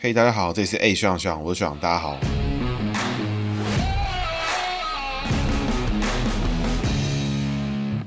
嘿，大家好，这里是 A 学长学长，我是学长，大家好。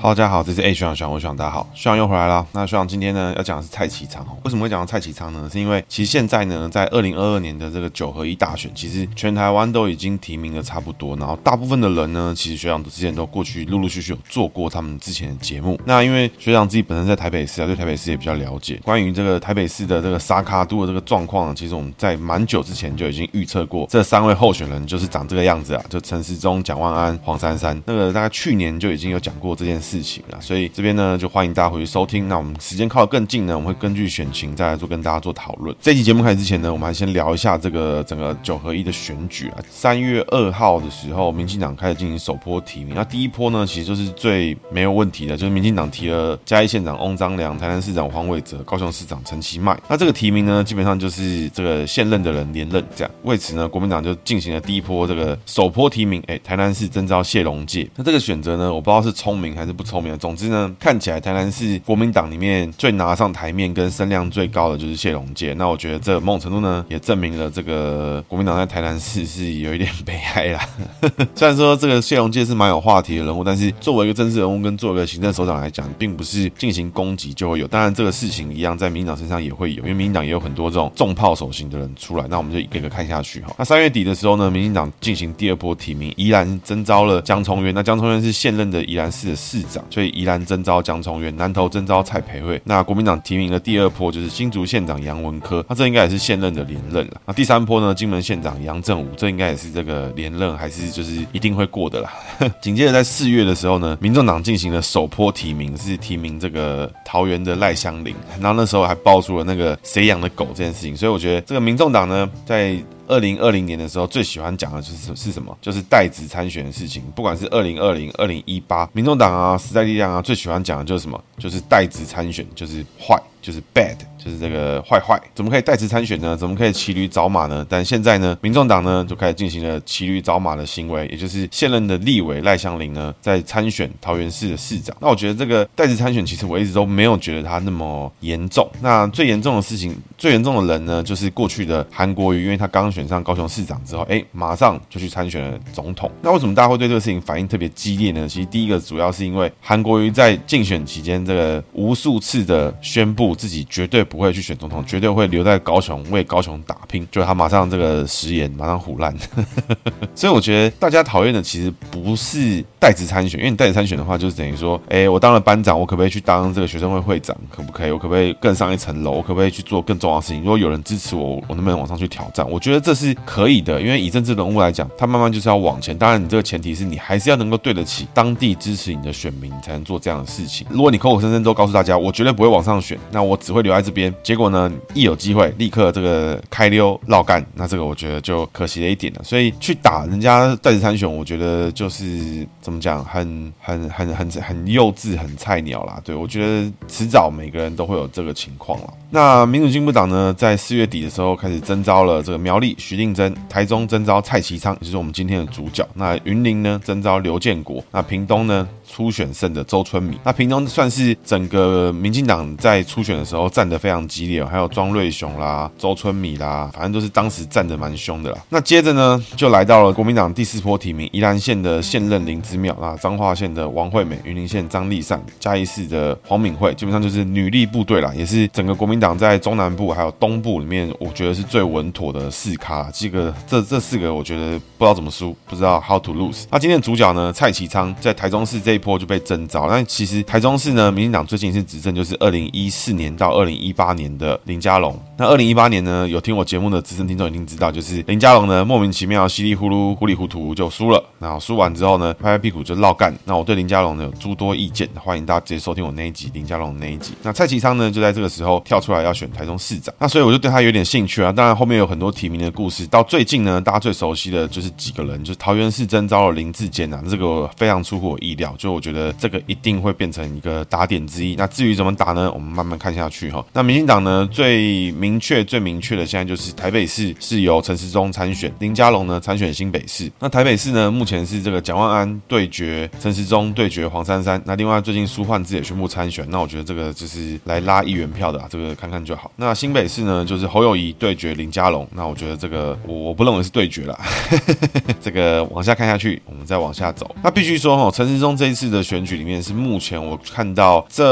好，大家好，这是 A 学长学长，我学长，大家好，学长又回来了。那学长今天呢要讲的是蔡其昌哦。为什么会讲到蔡其昌呢？是因为其实现在呢，在二零二二年的这个九合一大选，其实全台湾都已经提名的差不多，然后大部分的人呢，其实学长之前都过去陆陆续续有做过他们之前的节目。那因为学长自己本身在台北市啊，对台北市也比较了解。关于这个台北市的这个沙卡都的这个状况，其实我们在蛮久之前就已经预测过，这三位候选人就是长这个样子啊，就陈时中、蒋万安、黄珊珊。那个大概去年就已经有讲过这件事事情啊，所以。这边呢，就欢迎大家回去收听。那我们时间靠得更近呢，我们会根据选情再来做跟大家做讨论。这期节目开始之前呢，我们还先聊一下这个整个九合一的选举啊。三月二号的时候，民进党开始进行首波提名。那第一波呢，其实就是最没有问题的，就是民进党提了嘉义县长翁章良、台南市长黄伟哲、高雄市长陈其迈。那这个提名呢，基本上就是这个现任的人连任这样。为此呢，国民党就进行了第一波这个首波提名。哎，台南市征召谢龙介。那这个选择呢，我不知道是聪明还是不不聪明。总之呢。看起来台南市国民党里面最拿上台面跟声量最高的就是谢龙介，那我觉得这某种程度呢也证明了这个国民党在台南市是有一点 悲哀啦。虽然说这个谢龙介是蛮有话题的人物，但是作为一个政治人物跟作为一个行政首长来讲，并不是进行攻击就会有。当然这个事情一样在民进党身上也会有，因为民进党也有很多这种重炮手型的人出来。那我们就一个一个看下去哈。那三月底的时候呢，民进党进行第二波提名，宜兰征召了江聪渊。那江聪渊是现任的宜兰市的市所以宜兰征召。江聪渊，南投征召蔡培慧，那国民党提名的第二波就是新竹县长杨文科，那这应该也是现任的连任了。那第三波呢，金门县长杨正武，这应该也是这个连任，还是就是一定会过的啦。紧接着在四月的时候呢，民众党进行了首波提名，是提名这个桃园的赖香林，然后那时候还爆出了那个谁养的狗这件事情，所以我觉得这个民众党呢，在二零二零年的时候，最喜欢讲的就是是什么？就是代职参选的事情。不管是二零二零、二零一八，民众党啊、时代力量啊，最喜欢讲的就是什么？就是代职参选，就是坏，就是 bad。就是这个坏坏，怎么可以代职参选呢？怎么可以骑驴找马呢？但现在呢，民众党呢就开始进行了骑驴找马的行为，也就是现任的立委赖香伶呢在参选桃园市的市长。那我觉得这个代职参选，其实我一直都没有觉得他那么严重。那最严重的事情，最严重的人呢，就是过去的韩国瑜，因为他刚选上高雄市长之后，哎，马上就去参选了总统。那为什么大家会对这个事情反应特别激烈呢？其实第一个主要是因为韩国瑜在竞选期间，这个无数次的宣布自己绝对不会去选总统，绝对会留在高雄为高雄打拼。就他马上这个食言，马上唬烂。所以我觉得大家讨厌的其实不是代职参选，因为你代职参选的话，就是等于说，哎，我当了班长，我可不可以去当这个学生会会长？可不可以？我可不可以更上一层楼？我可不可以去做更重要的事情？如果有人支持我，我能不能往上去挑战？我觉得这是可以的，因为以政治人物来讲，他慢慢就是要往前。当然，你这个前提是你还是要能够对得起当地支持你的选民，才能做这样的事情。如果你口口声声都告诉大家，我绝对不会往上选，那我只会留在这边，结果。呢，一有机会立刻这个开溜绕干，那这个我觉得就可惜了一点了。所以去打人家代职参选，我觉得就是怎么讲，很很很很很幼稚，很菜鸟啦。对，我觉得迟早每个人都会有这个情况了。那民主进步党呢，在四月底的时候开始征召了这个苗栗徐定祯，台中征召蔡其昌，也就是我们今天的主角。那云林呢征召刘建国，那屏东呢初选胜的周春米。那屏东算是整个民进党在初选的时候战得非常激烈。还有庄瑞雄啦、周春米啦，反正都是当时站得蛮凶的啦。那接着呢，就来到了国民党第四波提名，宜兰县的现任林之妙啊，彰化县的王惠美、云林县张丽善、嘉义市的黄敏惠，基本上就是女力部队啦，也是整个国民党在中南部还有东部里面，我觉得是最稳妥的四咖。这个这这四个，我觉得不知道怎么输，不知道 how to lose。那今天主角呢，蔡其昌在台中市这一波就被征召。但其实台中市呢，民进党最近是执政，就是二零一四年到二零一八年。的林佳龙，那二零一八年呢，有听我节目的资深听众一定知道，就是林佳龙呢莫名其妙稀里糊涂糊里糊涂就输了，然后输完之后呢，拍拍屁股就绕干。那我对林佳龙呢有诸多意见，欢迎大家直接收听我那一集林佳龙那一集。那蔡其昌呢就在这个时候跳出出来要选台中市长，那所以我就对他有点兴趣啊。当然后面有很多提名的故事，到最近呢，大家最熟悉的就是几个人，就是桃园市征召了林志坚啊，这个非常出乎我意料，就我觉得这个一定会变成一个打点之一。那至于怎么打呢，我们慢慢看下去哈。那民进党呢？最明确、最明确的，现在就是台北市是由陈时中参选，林佳龙呢参选新北市。那台北市呢，目前是这个蒋万安对决陈时中，对决黄珊珊。那另外最近苏焕智也宣布参选，那我觉得这个就是来拉议员票的啊，这个看看就好。那新北市呢，就是侯友谊对决林佳龙。那我觉得这个我我不认为是对决啦。这个往下看下去，我们再往下走。那必须说哈，陈时中这一次的选举里面是目前我看到这，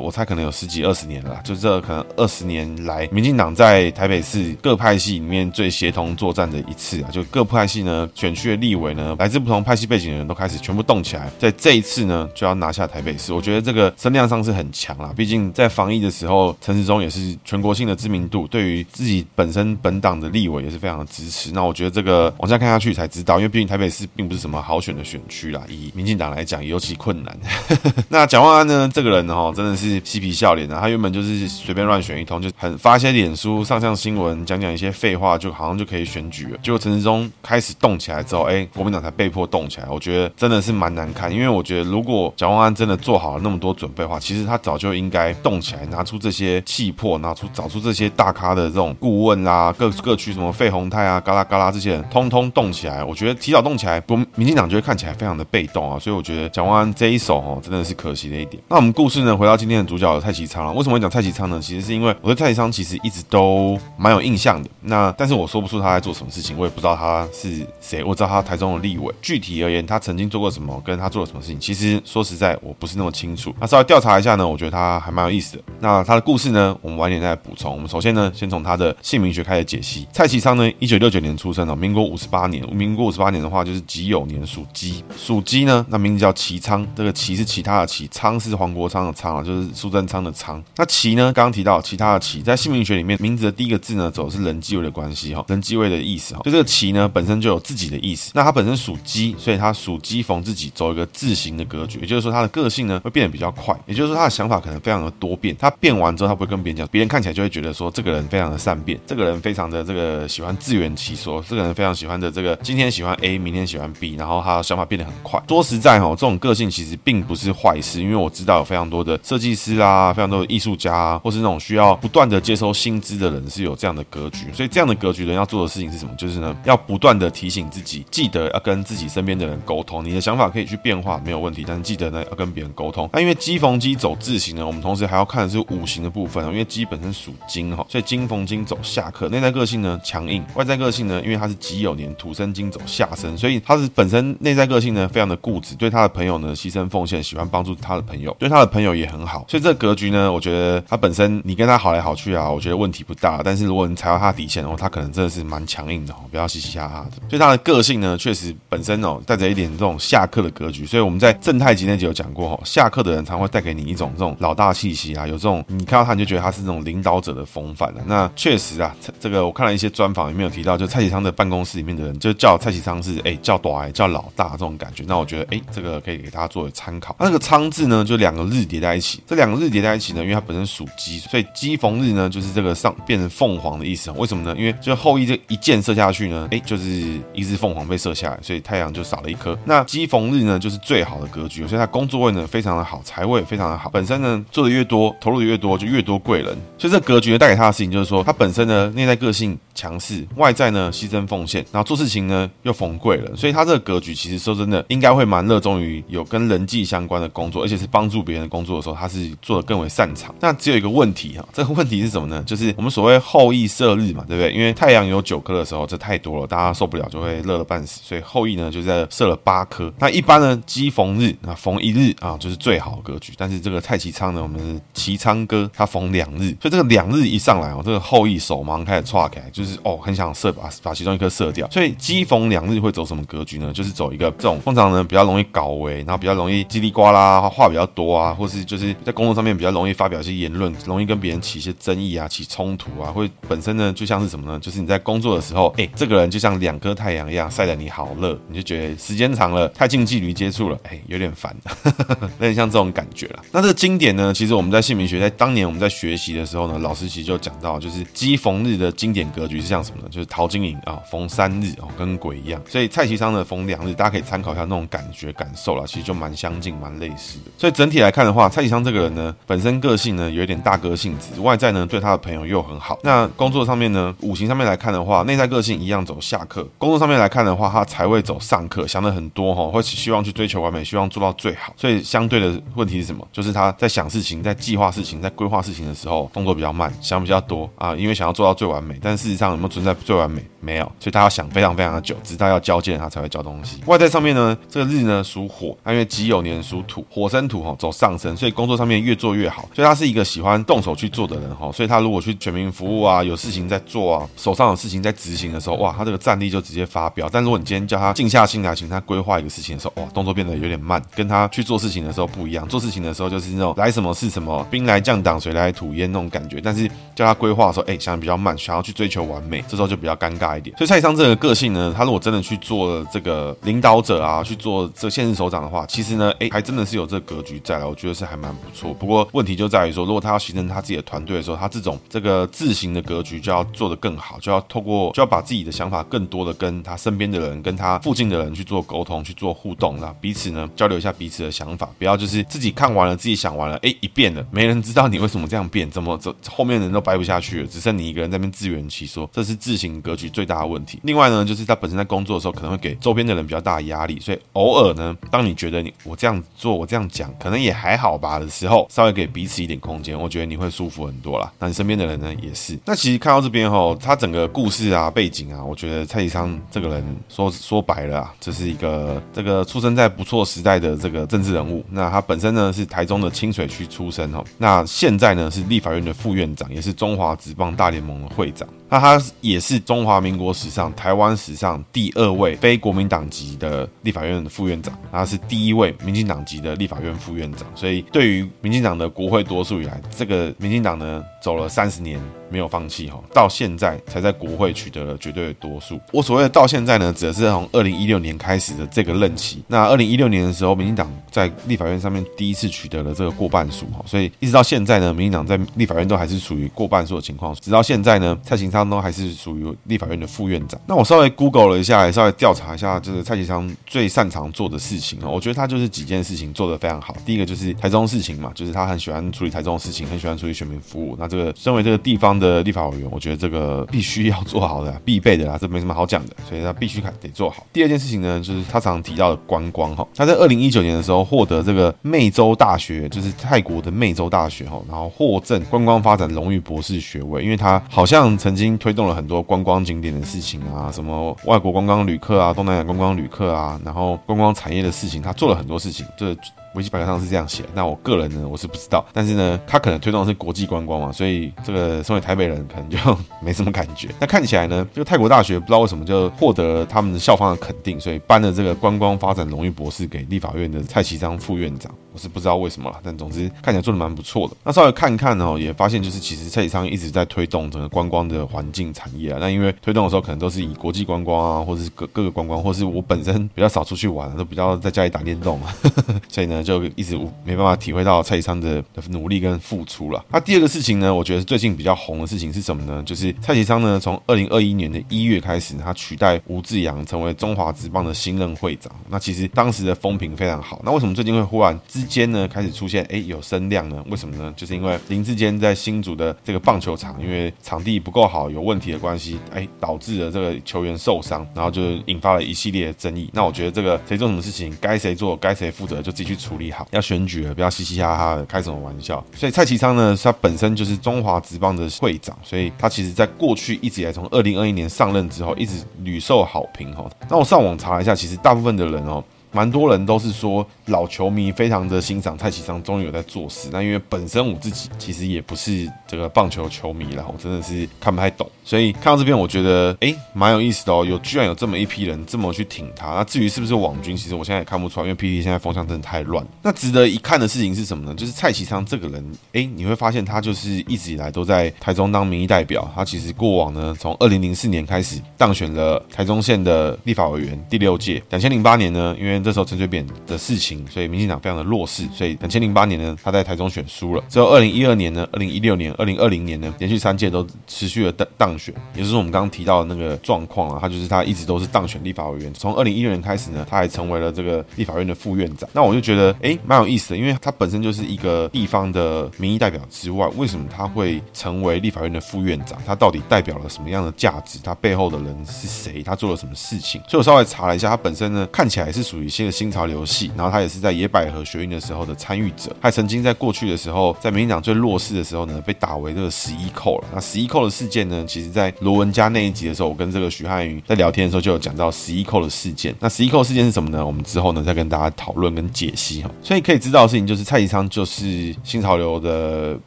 我猜可能有十几二十年了，就这可能二十年来，民进党在台北市各派系里面最协同作战的一次啊，就各派系呢选区的立委呢，来自不同派系背景的人都开始全部动起来，在这一次呢就要拿下台北市。我觉得这个声量上是很强啦，毕竟在防疫的时候，陈时中也是全国性的知名度，对于自己本身本党的立委也是非常的支持。那我觉得这个往下看下去才知道，因为毕竟台北市并不是什么好选的选区啦，以民进党来讲尤其困难。那蒋万安呢，这个人哦，真的是嬉皮笑脸啊，他原本就是随便乱选一通，就很发一些脸书上上新闻，讲讲一些废话，就好像就可以选举了。结果陈时中开始动起来之后，哎，国民党才被迫动起来。我觉得真的是蛮难看，因为我觉得如果蒋万安真的做好了那么多准备的话，其实他早就应该动起来，拿出这些气魄，拿出找出这些大咖的这种顾问啦，各各区什么费鸿泰啊、嘎啦嘎啦这些人，通通动起来。我觉得提早动起来，国民进党就会看起来非常的被动啊。所以我觉得蒋万安这一手哦，真的是可惜的一点。那我们故事呢，回到今天的主角蔡其昌了。为什么会讲蔡其昌呢？其实是因为我对蔡其昌其实一直都蛮有印象的。那但是我说不出他在做什么事情，我也不知道他是谁。我知道他台中的立委，具体而言，他曾经做过什么，跟他做了什么事情，其实说实在，我不是那么清楚。那稍微调查一下呢，我觉得他还蛮有意思的。那他的故事呢，我们晚点再补充。我们首先呢，先从他的姓名学开始解析。蔡其昌呢，一九六九年出生哦，民国五十八年。民国五十八年的话，就是己酉年，属鸡。属鸡呢，那名字叫其昌，这个其是其他的其，昌是黄国昌的昌啊，就是苏贞昌的昌。那其呢，刚刚提到其他的其，在姓名学里面，名字的第一个字呢，走的是人际位的关系哈，人际位的意思哈。就这个其呢，本身就有自己的意思。那他本身属鸡，所以他属鸡逢自己，走一个自行的格局，也就是说，他的个性呢会变得比较快，也就是说，他的想法可能非常的多变。他变完完之后，他不会跟别人讲，别人看起来就会觉得说，这个人非常的善变，这个人非常的这个喜欢自圆其说，这个人非常喜欢的这个今天喜欢 A，明天喜欢 B，然后他的想法变得很快。说实在哈，这种个性其实并不是坏事，因为我知道有非常多的设计师啊，非常多的艺术家啊，或是那种需要不断的接收新知的人是有这样的格局。所以这样的格局人要做的事情是什么？就是呢，要不断的提醒自己，记得要跟自己身边的人沟通。你的想法可以去变化，没有问题，但是记得呢要跟别人沟通。那因为机逢机走自行呢，我们同时还要看的是五行的部分。因为鸡本身属金哈，所以金逢金走下克。内在个性呢强硬，外在个性呢，因为它是己酉年土生金走下生，所以他是本身内在个性呢非常的固执，对他的朋友呢牺牲奉献，喜欢帮助他的朋友，对他的朋友也很好。所以这个格局呢，我觉得他本身你跟他好来好去啊，我觉得问题不大。但是如果你踩到他的底线的话，他可能真的是蛮强硬的哦，不要嘻嘻哈哈的。所以他的个性呢，确实本身哦带着一点这种下克的格局。所以我们在正太极那集有讲过哈，下克的人常会带给你一种这种老大气息啊，有这种你看到他你就觉得他是那种领导者的风范了。那确实啊，这个我看了一些专访也没有提到，就蔡启昌的办公室里面的人就叫蔡启昌是哎叫短叫老大这种感觉。那我觉得哎这个可以给大家作为参考。那个昌字呢，就两个日叠在一起，这两个日叠在一起呢，因为它本身属鸡，所以鸡逢日呢就是这个上变成凤凰的意思。为什么呢？因为就后羿这一箭射下去呢，哎就是一只凤凰被射下来，所以太阳就少了一颗。那鸡逢日呢就是最好的格局，所以他工作位呢非常的好，财位非常的好。本身呢做的越多，投入的越多，就越多贵人。所以这格局带给他的事情就是说，他本身呢内在个性强势，外在呢牺牲奉献，然后做事情呢又逢贵人，所以他这个格局其实说真的应该会蛮热衷于有跟人际相关的工作，而且是帮助别人的工作的时候，他是做的更为擅长。那只有一个问题哈，这个问题是什么呢？就是我们所谓后羿射日嘛，对不对？因为太阳有九颗的时候，这太多了，大家受不了就会热了半死，所以后羿呢就在射了八颗。那一般呢鸡逢日啊逢一日啊就是最好的格局，但是这个蔡其昌呢，我们其昌哥他逢两日，所以这个两日一上来哦，这个后羿手忙开始剉开，就是哦很想射把把其中一颗射掉。所以鸡逢两日会走什么格局呢？就是走一个这种通常呢比较容易搞维，然后比较容易叽里呱啦话比较多啊，或是就是在工作上面比较容易发表一些言论，容易跟别人起一些争议啊，起冲突啊，会本身呢就像是什么呢？就是你在工作的时候，哎，这个人就像两颗太阳一样晒得你好热，你就觉得时间长了太近距离接触了，哎，有点烦，有点像这种感觉啦。那这个经典呢，其实我们在姓名学在当年我们在学习的时候呢，老师其实就讲到，就是鸡逢日的经典格局是像什么呢？就是陶晶莹啊逢三日哦，跟鬼一样。所以蔡其昌的逢两日，大家可以参考一下那种感觉感受啦，其实就蛮相近蛮类似的。所以整体来看的话，蔡其昌这个人呢，本身个性呢有一点大哥性质，外在呢对他的朋友又很好。那工作上面呢，五行上面来看的话，内在个性一样走下克；工作上面来看的话，他才会走上克，想的很多哈，会希望去追求完美，希望做到最好。所以相对的问题是什么？就是他在想事情，在计划事情，在规规划事情的时候，动作比较慢，想比较多啊，因为想要做到最完美。但事实上有没有存在最完美？没有，所以他要想非常非常的久，直到要交件他才会交东西。外在上面呢，这个日呢属火，因为己酉年属土，火生土哈，走上升，所以工作上面越做越好。所以他是一个喜欢动手去做的人哈，所以他如果去全民服务啊，有事情在做啊，手上有事情在执行的时候，哇，他这个战力就直接发飙。但如果你今天叫他静下心来，请他规划一个事情的时候，哇，动作变得有点慢，跟他去做事情的时候不一样。做事情的时候就是那种来什么是什么，兵来将 挡，水来吐烟那种感觉。但是叫他规划的时候，哎、想的比较慢，想要去追求完美，这时候就比较尴尬一点。所以蔡其昌这个个性呢，他如果真的去做这个领导者啊，去做这现任首长的话，其实呢，哎、还真的是有这个格局在了，我觉得是还蛮不错。不过问题就在于说，如果他要形成他自己的团队的时候，他这种这个自行的格局就要做得更好，就要透过就要把自己的想法更多的跟他身边的人、跟他附近的人去做沟通、去做互动，那彼此呢交流一下彼此的想法，不要就是自己看完了、自己想完了，哎、一变了，没人知道你你为什么这样变，怎么这后面人都掰不下去了，只剩你一个人在那边自圆其说，这是自行格局最大的问题。另外呢，就是他本身在工作的时候可能会给周边的人比较大的压力，所以偶尔呢，当你觉得你我这样做、我这样讲可能也还好吧的时候，稍微给彼此一点空间，我觉得你会舒服很多啦。那你身边的人呢也是。那其实看到这边齁，他整个故事啊、背景啊，我觉得蔡其昌这个人说说白了啊，这是一个这个出生在不错时代的这个政治人物。那他本身呢是台中的清水区出生哦，那现现在呢是立法院的副院长，也是中华职棒大联盟的会长。那他也是中华民国史上、台湾史上第二位非国民党籍的立法院的副院长，他是第一位民进党籍的立法院副院长。所以，对于民进党的国会多数以来，这个民进党呢走了三十年没有放弃哈，到现在才在国会取得了绝对的多数。我所谓的到现在呢，指的是从二零一六年开始的这个任期。那二零一六年的时候，民进党在立法院上面第一次取得了这个过半数哈，所以一直到现在呢，民进党在立法院都还是属于过半数的情况。直到现在呢，蔡其昌。都还是属于立法院的副院长。那我稍微 Google 了一下，也稍微调查一下，就是蔡其昌最擅长做的事情啊。我觉得他就是几件事情做得非常好。第一个就是台中事情嘛，就是他很喜欢处理台中的事情，很喜欢处理选民服务。那这个身为这个地方的立法委员，我觉得这个必须要做好的，必备的啦，这没什么好讲的，所以他必须得做好。第二件事情呢，就是他常提到的观光哈。他在二零一九年的时候获得这个湄洲大学，就是泰国的湄洲大学哈，然后获赠观光发展荣誉博士学位，因为他好像曾经。推动了很多观光景点的事情啊，什么外国观光旅客啊，东南亚观光旅客啊，然后观光产业的事情，他做了很多事情，这。维基百科上是这样写，那我个人呢，我是不知道。但是呢，他可能推动的是国际观光嘛，所以这个身为台北人，可能就没什么感觉。那看起来呢，这个泰国大学不知道为什么就获得了他们的校方的肯定，所以颁了这个观光发展荣誉博士给立法院的蔡其章副院长。我是不知道为什么了，但总之看起来做的蛮不错的。那稍微看一看哦，也发现就是其实蔡其昌一直在推动整个观光的环境产业啊。那因为推动的时候可能都是以国际观光啊，或者是各各个观光，或是我本身比较少出去玩，都比较在家里打电动嘛，所以呢就一直。没办法体会到蔡其昌的努力跟付出了。那第二个事情呢，我觉得最近比较红的事情是什么呢？就是蔡其昌呢，从二零二一年的一月开始，他取代吴志扬成为中华职棒的新任会长。那其实当时的风评非常好。那为什么最近会忽然之间呢开始出现哎有声量呢？为什么呢？就是因为林志坚在新竹的这个棒球场，因为场地不够好，有问题的关系，哎导致了这个球员受伤，然后就引发了一系列的争议。那我觉得这个谁做什么事情，该谁做，该谁负责，就自己去处理好。要选举了。不要嘻嘻哈哈的开什么玩笑。所以蔡其昌呢，他本身就是中华职棒的会长，所以他其实在过去一直以来，从二零二一年上任之后，一直屡受好评哈。那我上网查了一下，其实大部分的人哦。蛮多人都是说老球迷非常的欣赏蔡其昌，终于有在做事。那因为本身我自己其实也不是这个棒球球迷啦，我真的是看不太懂。所以看到这边，我觉得哎，蛮有意思的哦。有居然有这么一批人这么去挺他。那至于是不是网军，其实我现在也看不出来，因为 PTT 现在风向真的太乱。那值得一看的事情是什么呢？就是蔡其昌这个人，哎，你会发现他就是一直以来都在台中当民意代表。他其实过往呢，从二零零四年开始当选了台中县的立法委员第六届。两千零八年呢，因为这时候陈水扁的事情，所以民进党非常的弱势，所以两千零八年呢，他在台中选输了。之后二零一二年呢，二零一六年、二零二零年呢，连续三届都持续的当当选，也就是我们刚刚提到的那个状况啊，他就是他一直都是当选立法委员，从二零一六年开始呢，他还成为了这个立法院的副院长。那我就觉得，哎，蛮有意思的，因为他本身就是一个地方的民意代表之外，为什么他会成为立法院的副院长？他到底代表了什么样的价值？他背后的人是谁？他做了什么事情？所以我稍微查了一下，他本身呢，看起来是属于新的新潮流系，然后他也是在野百合学运的时候的参与者，他曾经在过去的时候，在民进党最弱势的时候呢，被打为这个十一扣了。那十一扣的事件呢，其实在罗文家那一集的时候，我跟这个徐汉云在聊天的时候就有讲到十一扣的事件。那十一扣事件是什么呢？我们之后呢再跟大家讨论跟解析哈。所以可以知道的事情就是蔡其昌就是新潮流的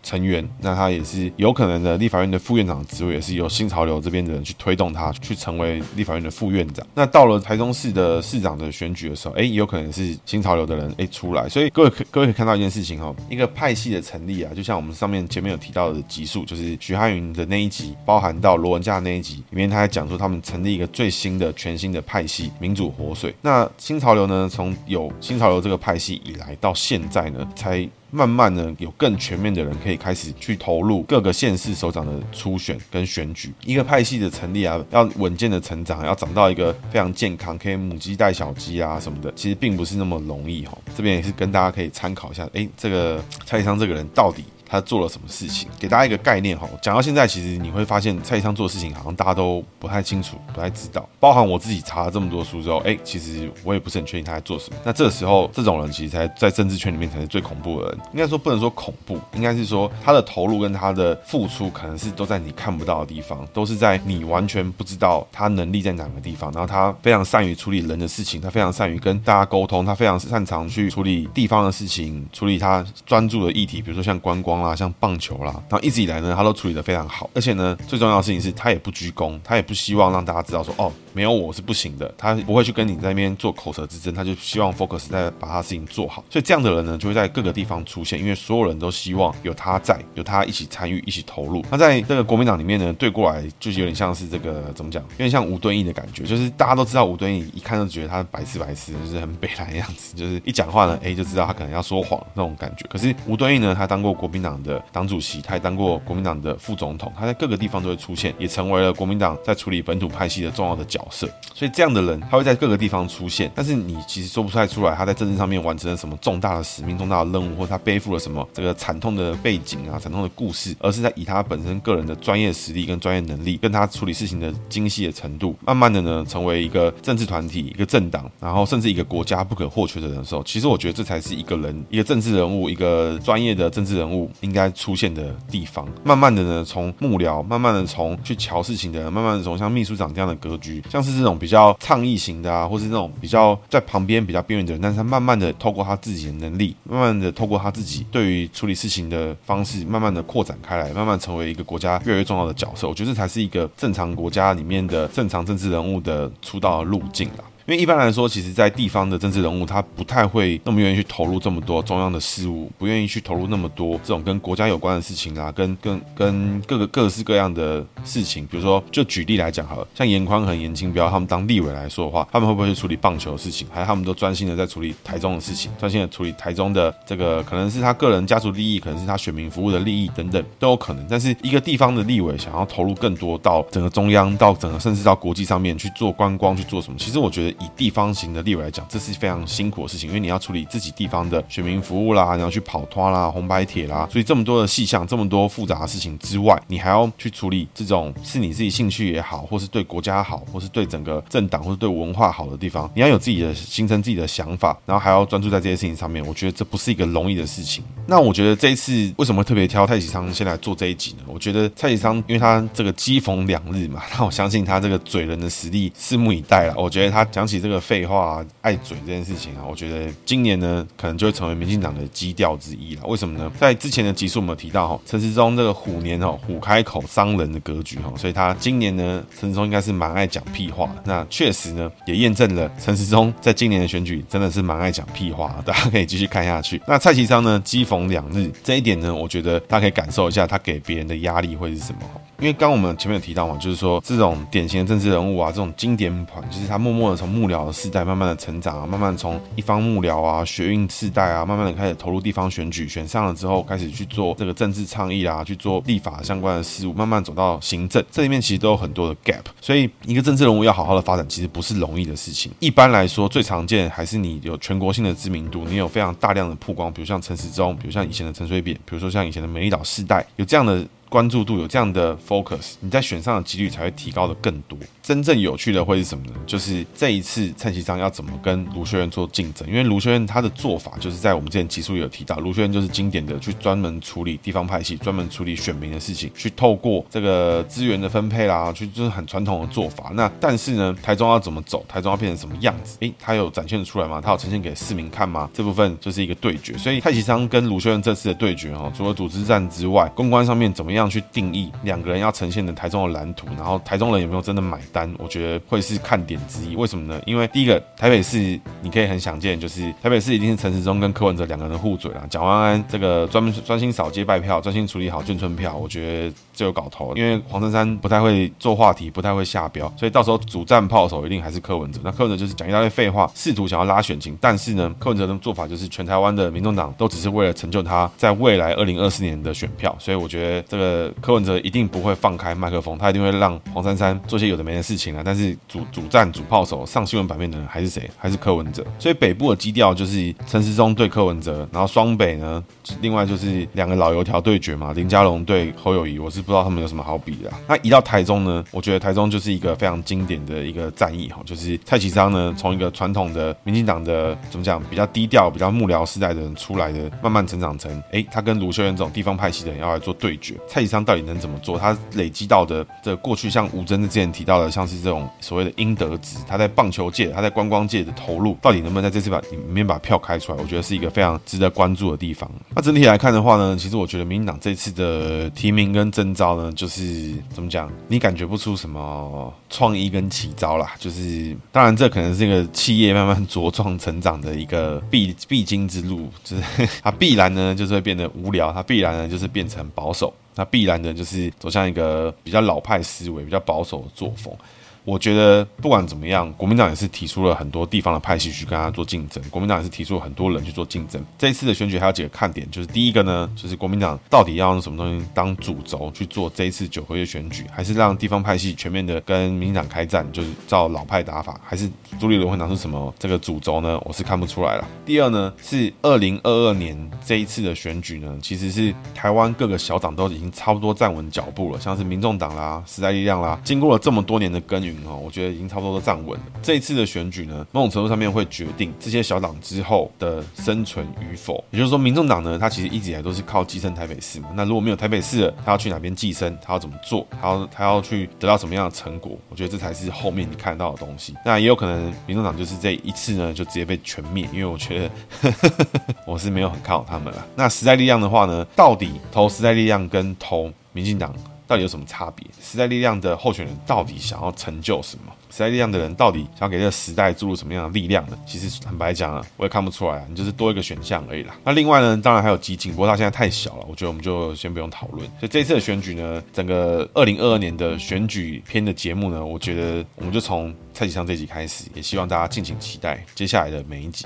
成员，那他也是有可能的立法院的副院长职位，也是由新潮流这边的人去推动他去成为立法院的副院长。那到了台中市的市长的选举的时候，哎，有可能是新潮流的人哎出来。所以各位可各位可以看到一件事情哦，一个派系的成立啊，就像我们上面前面有提到的集数，就是徐汉云的那一集，包含到罗文嘉的那一集里面，他还讲说他们成立一个最新的全新的派系民主活水。那新潮流呢，从有新潮流这个派系以来到现在呢，才。慢慢的，有更全面的人可以开始去投入各个县市首长的初选跟选举。一个派系的成立啊，要稳健的成长，要长到一个非常健康，可以母鸡带小鸡啊什么的，其实并不是那么容易哈。这边也是跟大家可以参考一下，哎，这个蔡昌这个人到底。他做了什么事情？给大家一个概念哈。讲到现在，其实你会发现蔡其昌做事情好像大家都不太清楚、不太知道。包含我自己查了这么多书之后，哎，其实我也不是很确定他在做什么。那这个时候，这种人其实才在政治圈里面才是最恐怖的人。应该说不能说恐怖，应该是说他的投入跟他的付出，可能是都在你看不到的地方，都是在你完全不知道他能力在哪个地方。然后他非常善于处理人的事情，他非常善于跟大家沟通，他非常擅长去处理地方的事情，处理他专注的议题，比如说像观光啦，像棒球啦。然后一直以来呢，他都处理得非常好，而且呢，最重要的事情是他也不鞠躬，他也不希望让大家知道说，哦，没有我是不行的，他不会去跟你在那边做口舌之争，他就希望 focus 在把他事情做好。所以这样的人呢，就会在各个地方出现，因为所有人都希望有他在，有他一起参与，一起投入。那在这个国民党里面呢，对过来就是有点像是这个怎么讲，有点像吴敦义的感觉，就是大家都知道吴敦义，一看就觉得他白痴白痴，就是很北蓝的样子，就是一讲话呢，哎，就知道他可能要说谎那种感觉。可是吴敦义呢，他当过国民党党的党主席。他也当过国民党的副总统，他在各个地方都会出现，也成为了国民党在处理本土派系的重要的角色。所以这样的人，他会在各个地方出现，但是你其实说不太出来他在政治上面完成了什么重大的使命、重大的任务，或他背负了什么这个惨痛的背景啊、惨痛的故事，而是在以他本身个人的专业实力跟专业能力，跟他处理事情的精细的程度，慢慢的呢，成为一个政治团体、一个政党，然后甚至一个国家不可或缺的人的时候，其实我觉得这才是一个人、一个政治人物、一个专业的政治人物应该出现的。地方，慢慢的呢，从幕僚，慢慢的从去瞧事情的人，慢慢的从像秘书长这样的格局，像是这种比较倡议型的啊，或是那种比较在旁边比较边缘的人，但是他慢慢的透过他自己的能力，慢慢的透过他自己对于处理事情的方式，慢慢的扩展开来，慢慢成为一个国家越来越重要的角色。我觉得这才是一个正常国家里面的正常政治人物的出道路径啦。因为一般来说，其实，在地方的政治人物，他不太会那么愿意去投入这么多中央的事务，不愿意去投入那么多这种跟国家有关的事情啊，跟跟跟各个各式各样的事情。比如说，就举例来讲好了，像严宽和严清标他们当立委来说的话，他们会不会去处理棒球的事情？还是他们都专心的在处理台中的事情，专心的处理台中的这个可能是他个人家族利益，可能是他选民服务的利益等等都有可能。但是一个地方的立委想要投入更多到整个中央，到整个甚至到国际上面去做观光，去做什么？其实我觉得。以地方型的立委来讲，这是非常辛苦的事情，因为你要处理自己地方的选民服务啦，你要去跑拖啦、红白帖啦，所以这么多的细项，这么多复杂的事情之外，你还要去处理这种是你自己兴趣也好，或是对国家好，或是对整个政党或是对文化好的地方，你要有自己的形成自己的想法，然后还要专注在这些事情上面。我觉得这不是一个容易的事情。那我觉得这一次为什么特别挑蔡其昌先来做这一集呢？我觉得蔡其昌因为他这个讥讽两日嘛，那我相信他这个嘴人的实力拭目以待了。我觉得他讲。起这个废话、啊、爱嘴这件事情啊，我觉得今年呢，可能就会成为民进党的基调之一了。为什么呢？在之前的集数我们有提到哈，陈时中这个虎年哦，虎开口伤人的格局哈，所以他今年呢，陈时中应该是蛮爱讲屁话。那确实呢，也验证了陈时中在今年的选举真的是蛮爱讲屁话。大家可以继续看下去。那蔡其昌呢，机逢两日这一点呢，我觉得大家可以感受一下他给别人的压力会是什么。因为刚我们前面有提到嘛，就是说这种典型的政治人物啊，这种经典款，就是他默默的从幕僚的世代慢慢的成长啊，慢慢从一方幕僚啊、学运世代啊，慢慢的开始投入地方选举，选上了之后开始去做这个政治倡议啊，去做立法相关的事务，慢慢走到行政，这里面其实都有很多的 gap，所以一个政治人物要好好的发展，其实不是容易的事情。一般来说，最常见还是你有全国性的知名度，你有非常大量的曝光，比如像陈时中，比如像以前的陈水扁，比如说像以前的美丽岛世代，有这样的。关注度有这样的 focus，你在选上的几率才会提高的更多。真正有趣的会是什么呢？就是这一次蔡其昌要怎么跟卢秀燕做竞争？因为卢秀燕他的做法就是在我们之前集数有提到，卢秀燕就是经典的去专门处理地方派系、专门处理选民的事情，去透过这个资源的分配啦，去就是很传统的做法。那但是呢，台中要怎么走？台中要变成什么样子？诶，他有展现出来吗？他有呈现给市民看吗？这部分就是一个对决。所以蔡其昌跟卢秀燕这次的对决哦，除了组织战之外，公关上面怎么样去定义两个人要呈现的台中的蓝图？然后台中人有没有真的买单？我觉得会。是看点之一，为什么呢？因为第一个，台北市你可以很想见，就是台北市一定是陈时中跟柯文哲两个人互嘴啦。蒋万安这个专门专心扫街拜票，专心处理好眷村票，我觉得就有搞头。因为黄珊珊不太会做话题，不太会下标，所以到时候主战炮手一定还是柯文哲。那柯文哲就是讲一大堆废话，试图想要拉选情。但是呢，柯文哲的做法就是全台湾的民众党都只是为了成就他在未来二零二四年的选票，所以我觉得这个柯文哲一定不会放开麦克风，他一定会让黄珊珊做些有的没的事情啊。但是主主战主炮手上新闻版面的人还是谁？还是柯文哲。所以北部的基调就是陈时中对柯文哲，然后双北呢，另外就是两个老油条对决嘛，林佳龙对侯友谊，我是不知道他们有什么好比的啊。那移到台中呢，我觉得台中就是一个非常经典的一个战役哈，就是蔡其昌呢，从一个传统的民进党的怎么讲，比较低调、比较幕僚世代的人出来的，慢慢成长成，哎，他跟卢秀燕这种地方派系的人要来做对决，蔡其昌到底能怎么做？他累积到的这过去，像吴征之前提到的，像是这种所谓的应得值。他在棒球界，他在观光界的投入，到底能不能在这次把里面把票开出来？我觉得是一个非常值得关注的地方。那整体来看的话呢，其实我觉得民进党这次的提名跟征召呢，就是怎么讲，你感觉不出什么创意跟奇招啦。就是当然，这可能是一个企业慢慢茁壮成长的一个必必经之路，就是 它必然呢就是会变得无聊，它必然呢就是变成保守，那必然的就是走向一个比较老派思维、比较保守的作风。我觉得不管怎么样，国民党也是提出了很多地方的派系去跟他做竞争。国民党也是提出了很多人去做竞争。这一次的选举还有几个看点，就是第一个呢，就是国民党到底要用什么东西当主轴去做这一次九合一选举，还是让地方派系全面的跟民进党开战，就是照老派打法，还是朱立伦会拿出什么这个主轴呢？我是看不出来了。第二呢，是二零二二年这一次的选举呢，其实是台湾各个小党都已经差不多站稳脚步了，像是民众党啦、时代力量啦，经过了这么多年的耕耘。我觉得已经差不多都站稳了。这一次的选举呢，某种程度上面会决定这些小党之后的生存与否。也就是说，民众党呢，它其实一直以来都是靠寄生台北市嘛。那如果没有台北市了，他要去哪边寄生？他要怎么做？他要他要去得到什么样的成果？我觉得这才是后面你看到的东西。那也有可能，民众党就是这一次呢，就直接被全灭。因为我觉得 我是没有很看好他们了。那时代力量的话呢，到底投时代力量跟投民进党？到底有什么差别？时代力量的候选人到底想要成就什么？时代力量的人到底想要给这个时代注入什么样的力量呢？其实坦白讲啊，我也看不出来啊，你就是多一个选项而已啦。那另外呢，当然还有基进，不过他现在太小了，我觉得我们就先不用讨论。所以这次的选举呢，整个二零二二年的选举篇的节目呢，我觉得我们就从蔡启昌这集开始，也希望大家敬请期待接下来的每一集。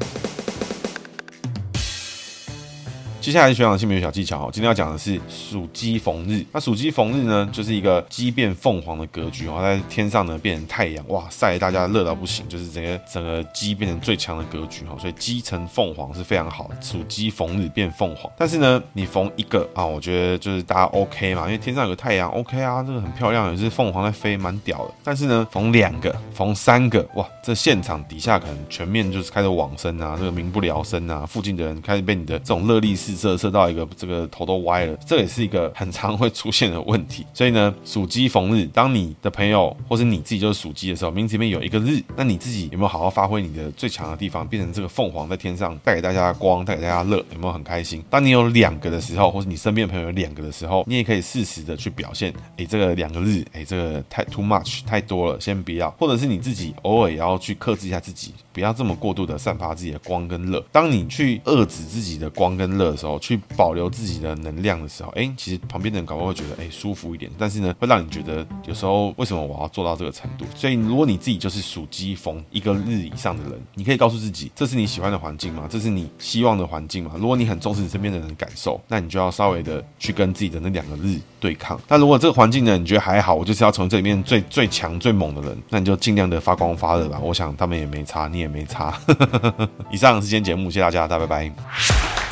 接下来学长的姓名小技巧，今天要讲的是属鸡逢日。那属鸡逢日呢，就是一个鸡变凤凰的格局哦，在天上呢变成太阳，哇，晒得大家热到不行，就是整个整个鸡变成最强的格局哈。所以鸡成凤凰是非常好的，属鸡逢日变凤凰。但是呢，你逢一个啊，我觉得就是大家 OK 嘛，因为天上有个太阳 OK 啊，这个很漂亮，也是凤凰在飞，蛮屌的。但是呢，逢两个、逢三个，哇，这现场底下可能全面就是开始往生啊，这个民不聊生啊，附近的人开始被你的这种热力士。射射到一个这个头都歪了，这也是一个很常会出现的问题。所以呢，属鸡逢日，当你的朋友或是你自己就是属鸡的时候，名字里面有一个日，那你自己有没有好好发挥你的最强的地方，变成这个凤凰在天上带给大家光，带给大家乐，有没有很开心？当你有两个的时候，或是你身边的朋友有两个的时候，你也可以适时的去表现。哎，这个两个日，哎，这个太 too much 太多了，先不要。或者是你自己偶尔也要去克制一下自己，不要这么过度的散发自己的光跟热。当你去遏制自己的光跟热的时候，去保留自己的能量的时候，哎，其实旁边的人搞不好会觉得哎舒服一点，但是呢，会让你觉得有时候为什么我要做到这个程度？所以如果你自己就是属鸡风一个日以上的人，你可以告诉自己，这是你喜欢的环境吗？这是你希望的环境吗？如果你很重视你身边的人的感受，那你就要稍微的去跟自己的那两个日对抗。那如果这个环境呢，你觉得还好，我就是要从这里面最最强最猛的人，那你就尽量的发光发热吧。我想他们也没差，你也没差。以上是今天节目，谢谢大家，大家拜拜。